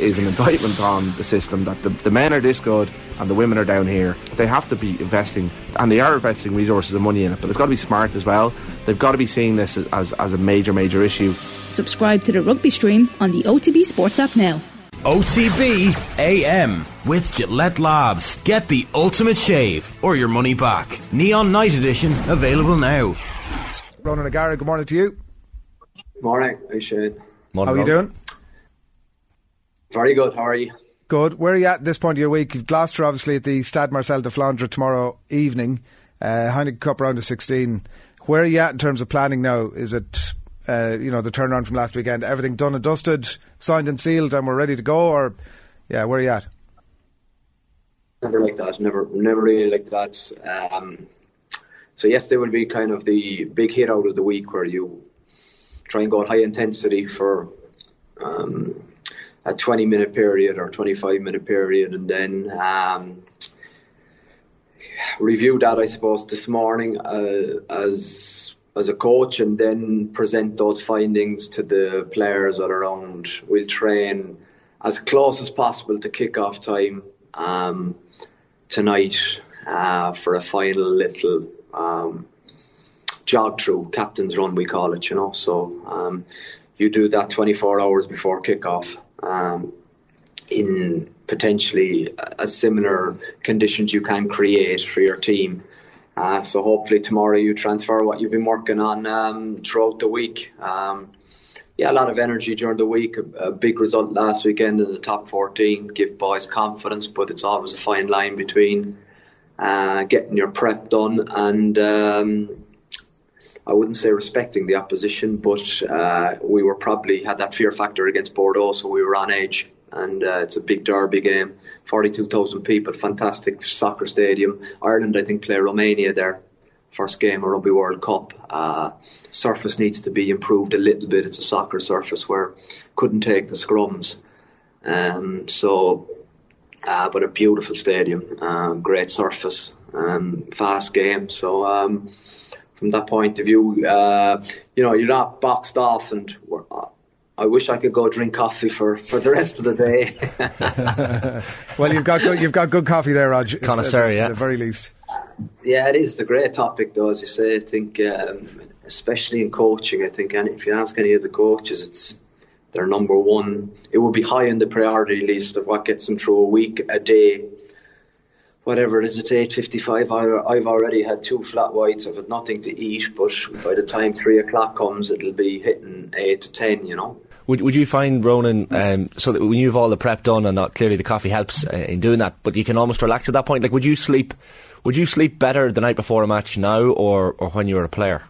is an indictment on the system that the, the men are this good and the women are down here. They have to be investing, and they are investing resources and money in it, but it's got to be smart as well. They've got to be seeing this as, as a major, major issue. Subscribe to the rugby stream on the OTB Sports app now. OTB AM with Gillette Labs. Get the ultimate shave or your money back. Neon Night Edition available now. Ronan O'Gara, good morning to you. Morning, hey Shane. Morning, How are you doing? Very good. How are you? Good. Where are you at this point of your week? You've Gloucester, obviously, at the Stade Marcel Deflandre tomorrow evening. Uh, Heineken Cup round of 16. Where are you at in terms of planning now? Is it uh, you know, the turnaround from last weekend. Everything done and dusted, signed and sealed, and we're ready to go. Or, yeah, where are you at? Never like that. Never, never really like that. Um, so yes, there will be kind of the big hit out of the week where you try and go at high intensity for um, a 20 minute period or 25 minute period, and then um, review that, I suppose, this morning uh, as as a coach and then present those findings to the players all around. We'll train as close as possible to kick-off time um, tonight uh, for a final little um, jog through, captain's run we call it, you know. So um, you do that 24 hours before kick-off um, in potentially as similar conditions you can create for your team uh, so hopefully tomorrow you transfer what you've been working on um, throughout the week. Um, yeah, a lot of energy during the week. A, a, big result last weekend in the top 14. Give boys confidence, but it's always a fine line between uh, getting your prep done and um, I wouldn't say respecting the opposition, but uh, we were probably had that fear factor against Bordeaux, so we were on edge. And uh, it's a big derby game. 42,000 people, fantastic soccer stadium. Ireland, I think, play Romania there. First game of Rugby World Cup. Uh, surface needs to be improved a little bit. It's a soccer surface where couldn't take the scrums. Um, so, uh, but a beautiful stadium, um, great surface, um, fast game. So, um, from that point of view, uh, you know, you're not boxed off and I wish I could go drink coffee for, for the rest of the day. well, you've got good, you've got good coffee there, Rog. Connoisseur, yeah. At the very least. Yeah, it is. It's a great topic, though, as you say. I think, um, especially in coaching, I think any, if you ask any of the coaches, it's their number one. It will be high on the priority list of what gets them through a week, a day, whatever it is, it's 8.55. I've already had two flat whites. I've had nothing to eat, but by the time 3 o'clock comes, it'll be hitting 8 to 10, you know. Would, would you find Ronan um, so that when you have all the prep done and clearly the coffee helps uh, in doing that, but you can almost relax at that point? Like, would you sleep? Would you sleep better the night before a match now, or or when you were a player?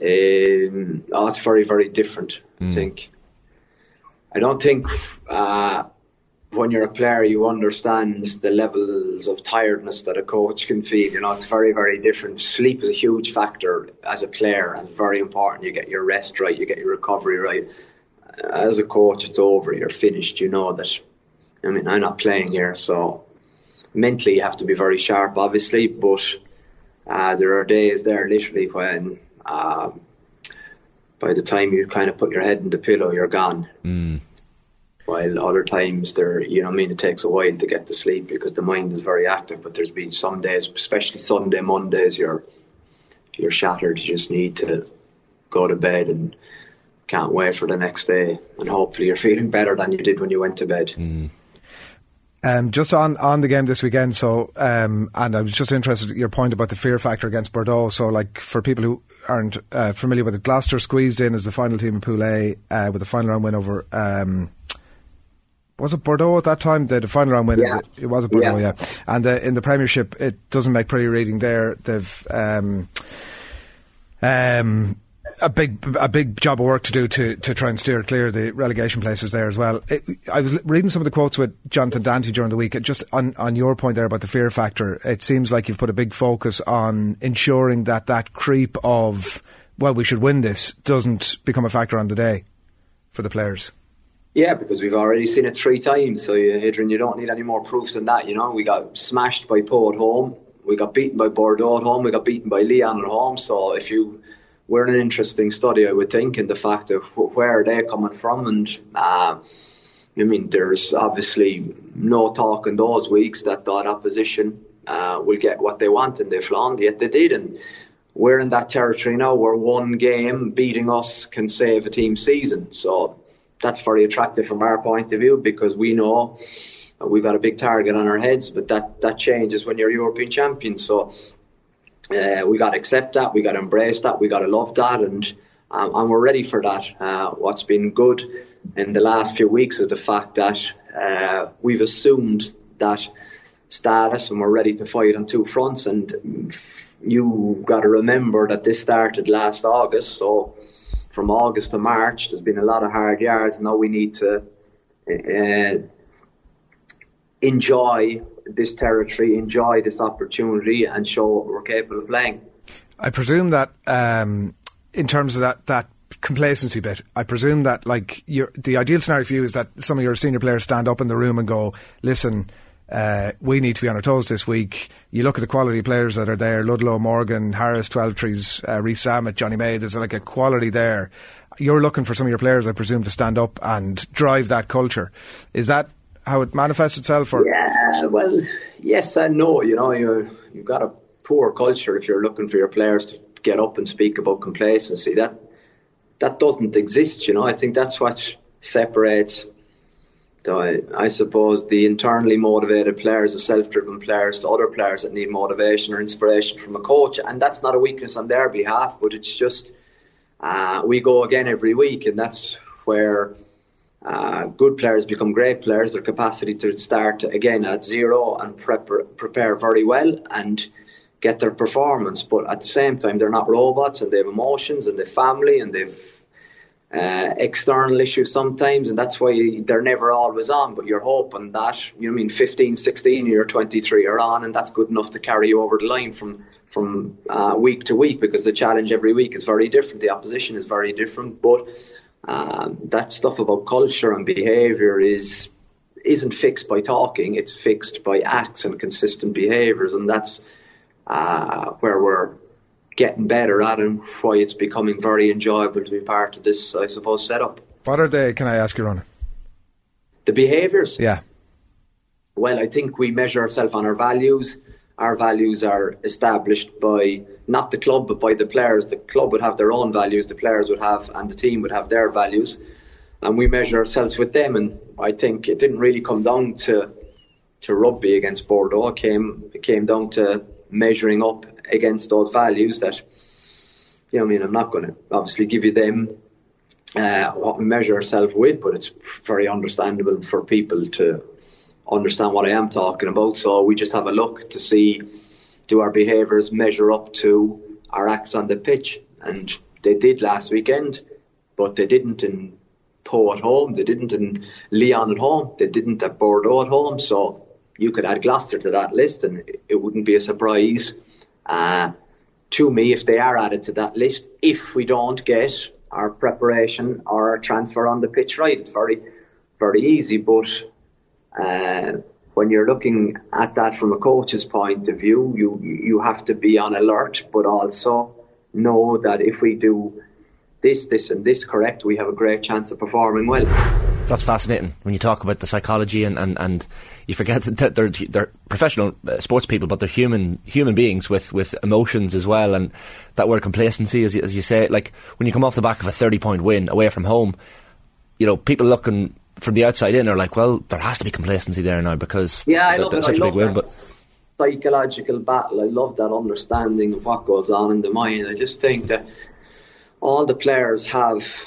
Um, oh, it's very very different. Mm. I hmm. think. I don't think. Uh, when you're a player, you understand the levels of tiredness that a coach can feel. You know, it's very, very different. Sleep is a huge factor as a player and very important. You get your rest right, you get your recovery right. As a coach, it's over. You're finished. You know that. I mean, I'm not playing here, so mentally you have to be very sharp, obviously. But uh, there are days there, literally, when uh, by the time you kind of put your head in the pillow, you're gone. Mm while other times there, you know, I mean, it takes a while to get to sleep because the mind is very active. But there's been some days, especially Sunday, Mondays, you're you're shattered. You just need to go to bed and can't wait for the next day. And hopefully, you're feeling better than you did when you went to bed. Mm. Um, just on, on the game this weekend, so um, and I was just interested in your point about the fear factor against Bordeaux. So, like for people who aren't uh, familiar with it, Gloucester squeezed in as the final team in Pool A uh, with a final round win over um, was it Bordeaux at that time? The, the final round win. Yeah. It, it was a Bordeaux, yeah. yeah. And uh, in the Premiership, it doesn't make pretty reading there. They've um, um, a big a big job of work to do to, to try and steer clear the relegation places there as well. It, I was reading some of the quotes with Jonathan Danty during the week. Just on, on your point there about the fear factor, it seems like you've put a big focus on ensuring that that creep of well, we should win this doesn't become a factor on the day for the players. Yeah, because we've already seen it three times. So, Adrian, you don't need any more proof than that. You know, we got smashed by Pau at home. We got beaten by Bordeaux at home. We got beaten by Lyon at home. So, if you we're an interesting study, I would think, in the fact of where they're coming from. And uh, I mean, there's obviously no talk in those weeks that that opposition uh, will get what they want in the Flandre, yet they did. And we're in that territory now where one game beating us can save a team season. So that's very attractive from our point of view because we know we've got a big target on our heads, but that, that changes when you're European champion. So uh, we got to accept that, we got to embrace that, we got to love that, and um, and we're ready for that. Uh, what's been good in the last few weeks is the fact that uh, we've assumed that status and we're ready to fight on two fronts. And you got to remember that this started last August, so from August to March, there's been a lot of hard yards. Now we need to uh, enjoy this territory, enjoy this opportunity, and show we're capable of playing. I presume that um, in terms of that that complacency bit, I presume that like the ideal scenario for you is that some of your senior players stand up in the room and go, "Listen." Uh, we need to be on our toes this week. You look at the quality players that are there: Ludlow, Morgan, Harris, Twelvetrees, uh, Reece Zammit, Jonny May. There's like a quality there. You're looking for some of your players, I presume, to stand up and drive that culture. Is that how it manifests itself? Or? Yeah, well, yes and no. You know, you you've got a poor culture if you're looking for your players to get up and speak about complacency. That that doesn't exist. You know, I think that's what separates. The, I suppose the internally motivated players, the self-driven players, to other players that need motivation or inspiration from a coach, and that's not a weakness on their behalf, but it's just uh, we go again every week, and that's where uh, good players become great players. Their capacity to start again at zero and prep, prepare very well and get their performance. But at the same time, they're not robots and they have emotions and they have family and they've uh, external issues sometimes, and that's why they're never always on. But you're hoping that you know, I mean, 15, 16, you're 23, you're on, and that's good enough to carry you over the line from from uh, week to week because the challenge every week is very different. The opposition is very different, but um, that stuff about culture and behaviour is isn't fixed by talking. It's fixed by acts and consistent behaviours, and that's uh, where we're getting better at, and why it's becoming very enjoyable to be part of this, I suppose, setup. What are they? Can I ask you, Ron? The behaviours. Yeah. Well, I think we measure ourselves on our values our values are established by not the club but by the players. The club would have their own values, the players would have, and the team would have their values, and we measure ourselves with them. And I think it didn't really come down to to rugby against Bordeaux. It came it came down to measuring up against those values. That you know, I mean, I'm not going to obviously give you them uh, what we measure ourselves with, but it's very understandable for people to understand what I am talking about. So we just have a look to see do our behaviours measure up to our acts on the pitch, and they did last weekend, but they didn't in Pau at home, they didn't in Lyon at home, they didn't at Bordeaux at home. So you could add Gloucester to that list, and it wouldn't be a surprise uh, to me if they are added to that list. If we don't get our preparation or our transfer on the pitch right, it's very, very easy, but uh, when you're looking at that from a coach's point of view, you you have to be on alert, but also know that if we do this, this, and this correct, we have a great chance of performing well. That's fascinating when you talk about the psychology and, and, and you forget that they're they're professional uh, sports people, but they're human human beings with, with emotions as well. And that word complacency, as you, as you say, like when you come off the back of a thirty point win away from home, you know people looking from the outside in are like, well, there has to be complacency there now because yeah, love, that's such a big win. But psychological battle, I love that understanding of what goes on in the mind. I just think that all the players have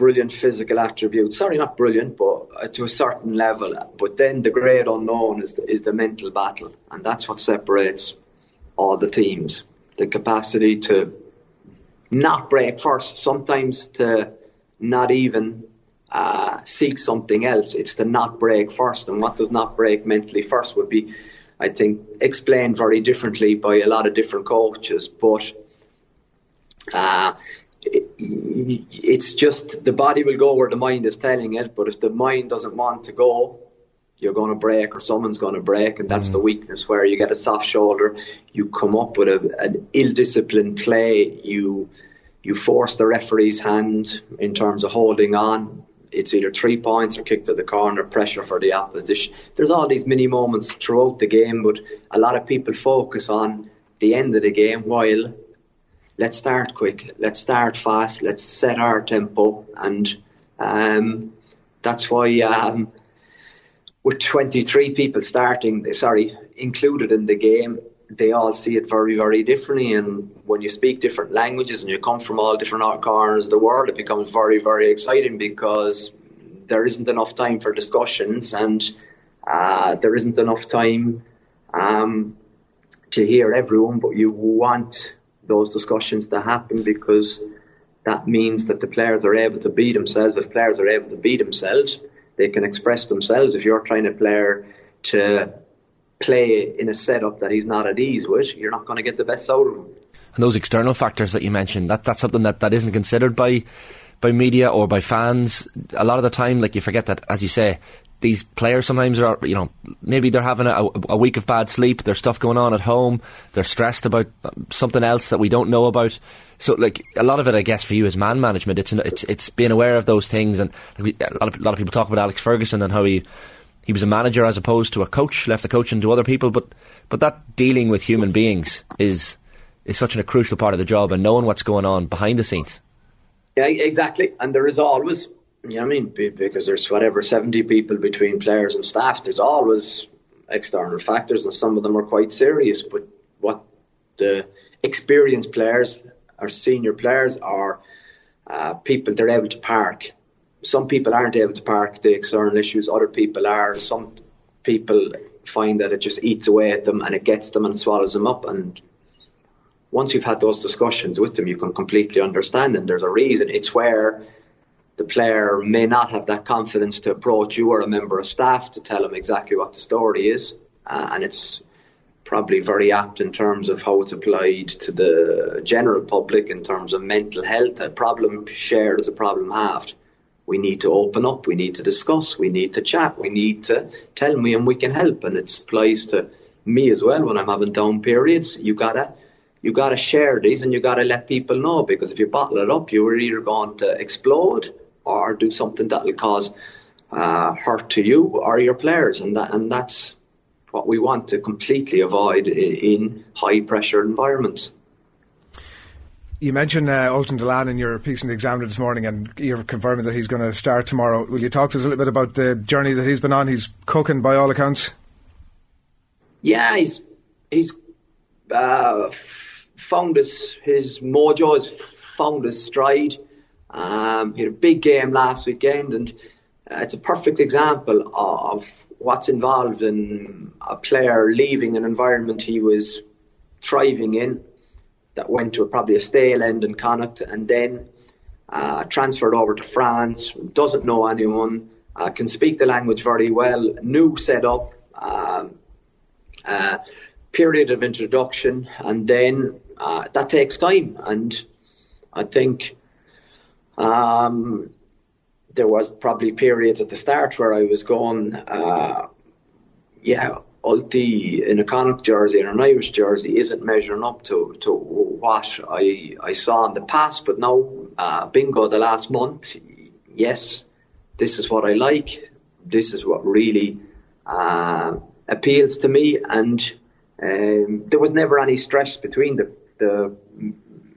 brilliant physical attributes. Sorry, not brilliant, but uh, to a certain level. But then the great unknown is the, is the mental battle, and that's what separates all the teams. The capacity to not break first, sometimes to not even uh, seek something else. It's to not break first. And what does not break mentally first would be, I think, explained very differently by a lot of different coaches. But uh, it's just the body will go where the mind is telling it. But if the mind doesn't want to go, you're going to break or someone's going to break and that's mm. the weakness where you get a soft shoulder you come up with a, an ill-disciplined play you you force the referee's hand in terms of holding on. It's either three points or kick to the corner, pressure for the opposition. There's all these mini moments throughout the game, but a lot of people focus on the end of the game while let's start quick, let's start fast, let's set our tempo, and um, that's why um, with 23 people starting, sorry, included in the game, they all see it very, very differently. And when you speak different languages and you come from all different corners of the world, it becomes very, very exciting because there isn't enough time for discussions and uh, there isn't enough time um, to hear everyone, but you want those discussions to happen because that means that the players are able to be themselves. If players are able to be themselves, they can express themselves. If you're trying a player to play in a setup that he's not at ease with, you're not going to get the best out of him. And those external factors that you mentioned, that that's something that, that isn't considered by by media or by fans. A lot of the time, like you forget that, as you say, these players sometimes are, you know, maybe they're having a, a, week of bad sleep. There's stuff going on at home. They're stressed about something else that we don't know about. So, like a lot of it, I guess, for you is man management. It's it's it's being aware of those things, and a lot of a lot of people talk about Alex Ferguson and how he he was a manager as opposed to a coach, left the coaching to other people. But but that dealing with human beings is is such a crucial part of the job, and knowing what's going on behind the scenes. Yeah, exactly. And there is always, know, I mean, because there's whatever seventy people between players and staff. There's always external factors, and some of them are quite serious. But what the experienced players, or senior players, are uh, people they're able to park some people aren't able to park the external issues, other people are. Some people find that it just eats away at them and it gets them and swallows them up. And once you've had those discussions with them, you can completely understand. And there's a reason. It's where the player may not have that confidence to approach you or a member of staff to tell them exactly what the story is. Uh, and it's probably very apt in terms of how it's applied to the general public in terms of mental health. A problem shared is a problem halved we need to open up, we need to discuss, we need to chat, we need to tell me and we can help. And it applies to me as well when I'm having down periods. You gotta you gotta share these and you gotta let people know because if you bottle it up, you're either going to explode or do something that will cause uh, hurt to you or your players, and that and that's what we want to completely avoid in high pressure environments. You mentioned uh, Ultan Dillane in your piece in the Examiner this morning, and you're confirming that he's going to start tomorrow. Will you talk to us a little bit about the journey that he's been on? He's cooking by all accounts. Yeah, he's he's uh, found his his mojo, has found his stride. Um, he had a big game last weekend, and uh, it's a perfect example of what's involved in a player leaving an environment he was thriving in that went to a, probably a stale end in Connacht and then uh, transferred over to France, doesn't know anyone, uh, can speak the language very well, new setup, um, uh, period of introduction, and then uh, that takes time. And I think um, there was probably periods at the start where I was going, uh, yeah, Ulti in a Connacht jersey and an Irish jersey isn't measuring up to, to what I, I saw in the past. But now, uh, bingo, the last month, yes, this is what I like. This is what really uh, appeals to me. And um, there was never any stress between the, the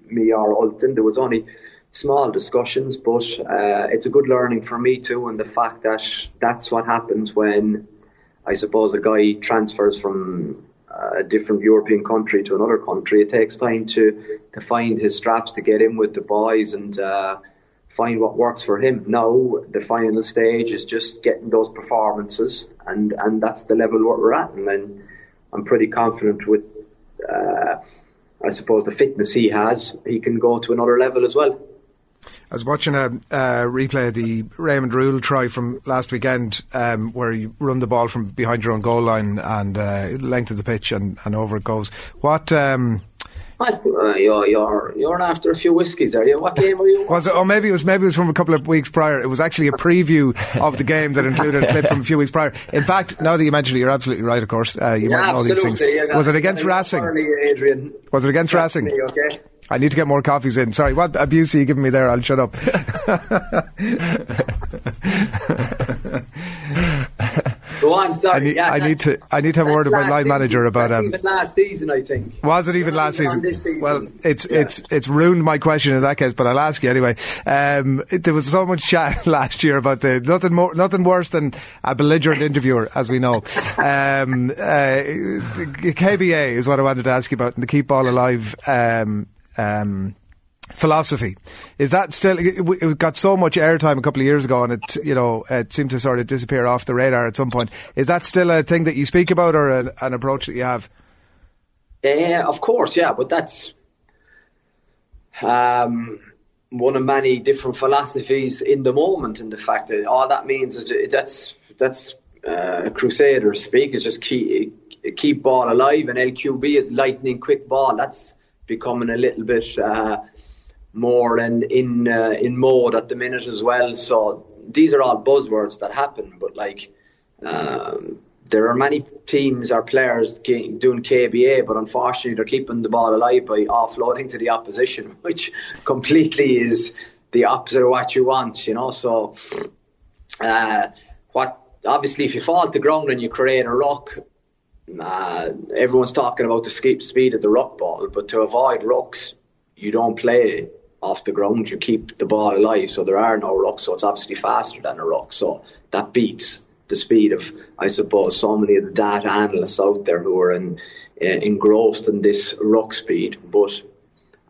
me or Ultan. There was only small discussions, but uh, it's a good learning for me too. And the fact that that's what happens when I suppose a guy transfers from a different European country to another country, it takes time to, to find his straps to get in with the boys and uh, find what works for him. Now, the final stage is just getting those performances, and, and that's the level what we're at. And then I'm pretty confident with, uh, I suppose, the fitness he has, he can go to another level as well. I was watching a, a replay of the Raymond Rhule try from last weekend, um, where you run the ball from behind your own goal line and uh, length of the pitch and, and over it goes. What? Um, uh, you're, you're, you're after a few whiskies, are you? What game were you? was it? Oh, maybe it was. Maybe it was from a couple of weeks prior. It was actually a preview of the game that included a clip from a few weeks prior. In fact, now that you mention it, you're absolutely right. Of course, uh, you yeah, might know these things. Was it against Racing? Adrian. Was it against Racing? Okay. I need to get more coffees in. Sorry, what abuse are you giving me there? I'll shut up. Go on, sorry. I need, yeah, I need to. I need to have a word with my line season. manager about um. even last season, I think. Was it even last season? season. Well, it's Yeah. it's it's ruined my question in that case, but I'll ask you anyway. Um, it- there was so much chat last year about the nothing more, nothing worse than a belligerent interviewer, as we know. Um, uh, the KBA is what I wanted to ask you about, and the keep ball alive. Um, um, philosophy. Is that still it, got so much airtime a couple of years ago and it you know it seemed to sort of disappear off the radar at some point. Is that still a thing that you speak about or an, an approach that you have? Yeah, of course, yeah, but that's um, one of many different philosophies in the moment, and the fact that all that means is that that's that's uh, Crusader speak is just keep keep ball alive, and LQB is lightning quick ball. That's becoming a little bit uh, more in in uh, in mode at the minute as well. So these are all buzzwords that happen, but like. Um, there are many teams or players doing KBA, but unfortunately they're keeping the ball alive by offloading to the opposition, which completely is the opposite of what you want, you know. So, uh, what obviously if you fall to ground and you create a ruck, uh, everyone's talking about the sk- speed of the ruck ball, but to avoid rucks, you don't play off the ground. You keep the ball alive, so there are no rucks. So it's obviously faster than a ruck. So that beats the speed of, I suppose, so many of the data analysts out there who are in, uh, engrossed in this ruck speed. But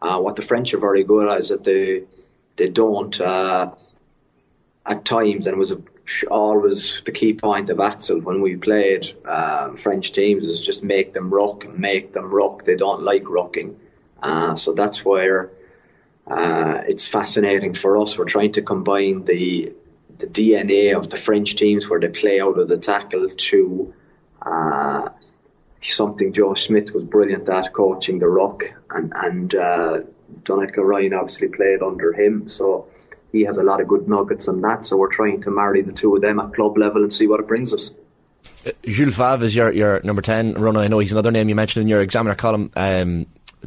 uh, what the French are very good at is that they they don't uh, at times, and it was a, always the key point of Axel when we played um, French teams is just make them ruck and make them ruck. They don't like rucking, uh, so that's where uh, it's fascinating for us. We're trying to combine the the DNA of the French teams where they play out of the tackle to uh, something Joe Schmidt was brilliant at coaching the ruck, and and uh, Donnacha Ryan obviously played under him, so he has a lot of good nuggets on that. So we're trying to marry the two of them at club level and see what it brings us. Jules Favre is your, your number 10 runner. I know he's another name you mentioned in your examiner column um,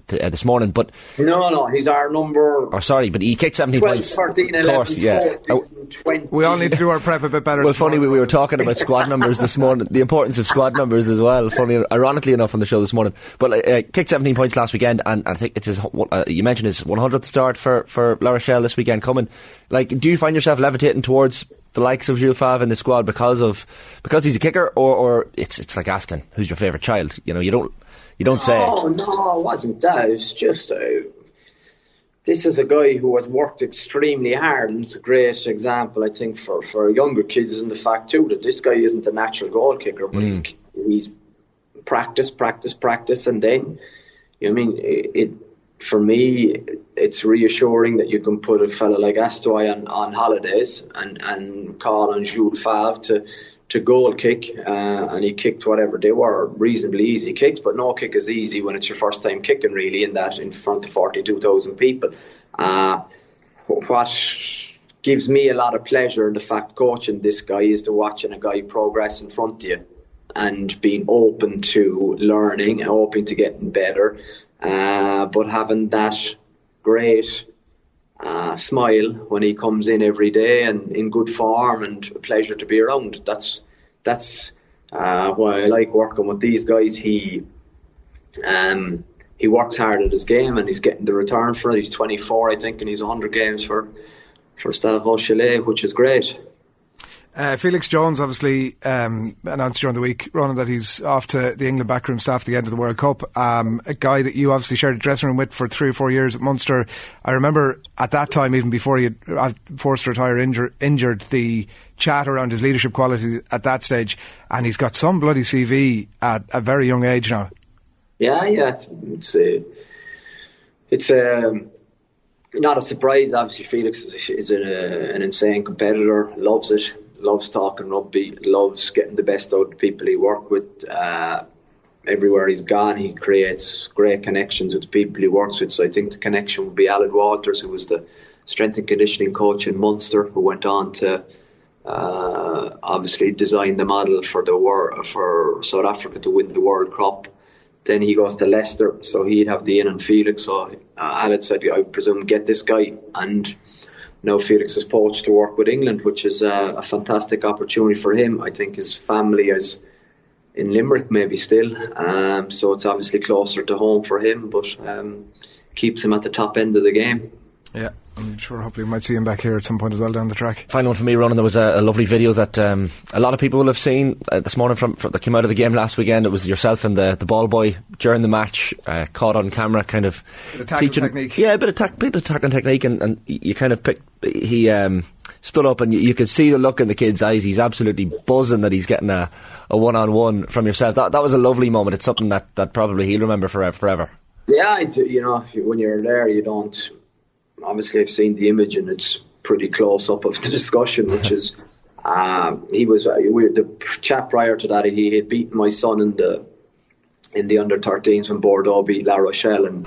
t- uh, this morning, but, No, no, he's our number or sorry, but he kicked 17 12, points. 13, 11, of course, yeah. 14, Oh, 20. we all need to do our prep a bit better Well, funny, we, we were talking about squad numbers this morning, the importance of squad numbers as well, funny, ironically enough on the show this morning. But uh, kicked 17 points last weekend, and I think it's his, uh, you mentioned his 100th start for, for La Rochelle this weekend coming. Like, do you find yourself levitating towards the likes of Jules Favre in the squad because of, because he's a kicker, or, or it's, it's like asking, who's your favourite child? You know, you don't, you don't say. Oh no, it wasn't that. It was just uh, this is a guy who has worked extremely hard, and it's a great example, I think, for, for younger kids. And the fact too that this guy isn't a natural goal kicker, but he's he's practice, practice, practice, and then you know, I mean it, it. For me, it's reassuring that you can put a fella like Hastoy on, on holidays and, and call on Jules Favre to to goal kick, uh, and he kicked whatever they were reasonably easy kicks, but no kick is easy when it's your first time kicking, really, in that in front of 42,000 people. Uh, what gives me a lot of pleasure in the fact coaching this guy is to watching a guy progress in front of you and being open to learning and open to getting better, uh, but having that great uh, smile when he comes in every day and in good form and a pleasure to be around. That's that's uh, why I like working with these guys. He um, he works hard at his game and he's getting the return for it. He's 24, I think, and he's 100 games for for Stade Rochelais, which is great. Uh, Felix Jones obviously um, announced during the week, Ronan, that he's off to the England backroom staff at the end of the World Cup. Um, a guy that you obviously shared a dressing room with for three or four years at Munster. I remember at that time, even before he had uh, forced to retire injur- injured, the chat around his leadership qualities at that stage. And he's got some bloody CV at a very young age now. Yeah, yeah, it's it's a, it's a, not a surprise. Obviously, Felix is, an insane competitor. Loves it. Loves talking rugby. Loves getting the best out of the people he works with. Uh, everywhere he's gone, he creates great connections with the people he works with. So I think the connection would be Aled Walters, who was the strength and conditioning coach in Munster, who went on to. Uh, obviously, design the model for the war for South Africa to win the World Cup Then he goes to Leicester, so he'd have Dean and Felix. So uh, Aled said, I presume, get this guy. And now Felix is poached to work with England, which is uh, a fantastic opportunity for him. I think his family is in Limerick, maybe still. Um, so it's obviously closer to home for him, but um, keeps him at the top end of the game. Yeah. I'm sure hopefully we might see him back here at some point as well down the track. Final one for me, Ronan. There was a, a lovely video that um, a lot of people will have seen uh, this morning from, from, that came out of the game last weekend. It was yourself and the, the ball boy during the match, uh, caught on camera, kind of teaching technique. Yeah, a bit of, ta- bit of tackling technique, and, and you kind of picked. He um, stood up, and you, you, could see the look in the kid's eyes. He's absolutely buzzing that he's getting a, a one-on-one from yourself. That that was a lovely moment. It's something that, that probably he'll remember forever. forever. Yeah, you know, when you're there, you don't obviously I've seen the image and it's pretty close up of the discussion, which is um, he was uh, we, the chap prior to that he had beaten my son in the in the under 13s when Bordeaux beat La Rochelle, and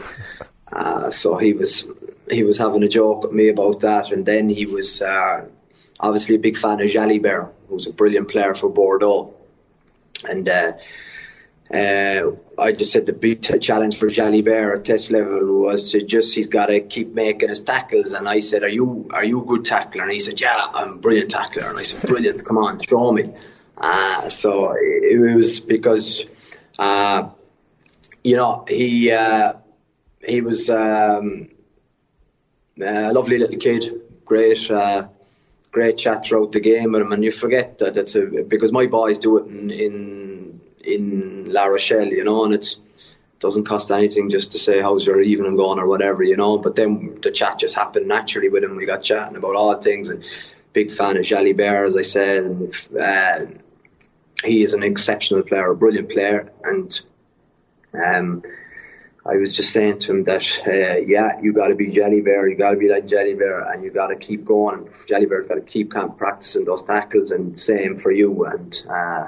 uh, so he was he was having a joke at me about that, and then he was uh, obviously a big fan of Jalibert, who's a brilliant player for Bordeaux, and uh, uh, I just said the big challenge for Jalibert at test level was to just he's got to keep making his tackles. And I said, "Are you are you a good tackler?" And he said, "Yeah, I'm a brilliant tackler." And I said, "Brilliant, come on, show me." Uh, so it, was because, uh, you know, he uh, he was um, a lovely little kid, great. Uh, great chat throughout the game with him, and you forget that it's a, because my boys do it in, in in La Rochelle, you know, and it's doesn't cost anything just to say how's your evening going or whatever, you know. But then the chat just happened naturally with him. We got chatting about all things and big fan of Jalibert, as I said. And, uh, he is an exceptional player, a brilliant player, and um, I was just saying to him that uh, yeah, you got to be Jalibert, you got to be like Jalibert, and you got to keep going. Jalibert's got to keep practicing those tackles, and same for you. And uh,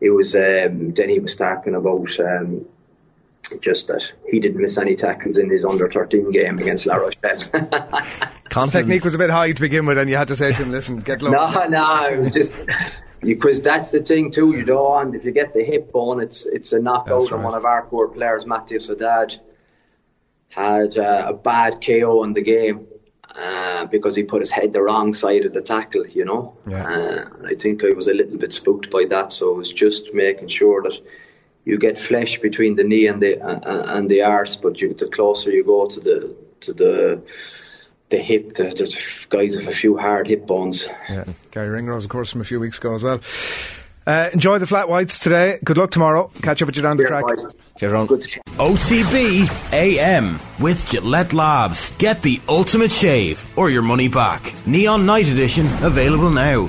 it was um, he was talking about um, just that he didn't miss any tackles in his under 13 game against La Rochelle. Technique was a bit high to begin with, and you had to say to him, "Listen, get low." No, no, it was just because that's the thing too. You don't want if you get the hip bone, it's it's a knockout. Right. And one of our core players, Matthias Haddad, had uh, a bad KO in the game uh, because he put his head the wrong side of the tackle, you know. Yeah. Uh, I think I was a little bit spooked by that, so it was just making sure that you get flesh between the knee and the uh, uh and the arse, but you, the closer you go to the to the the hip, the, the guys have a few hard hip bones. Yeah, Garry Ringrose, of course, from a few weeks ago as well. Uh, enjoy the flat whites today. Good luck tomorrow. Catch up with you down the track. Cheers, Ron. Good OTB AM with Gillette Labs. Get the ultimate shave or your money back. Neon Night Edition available now.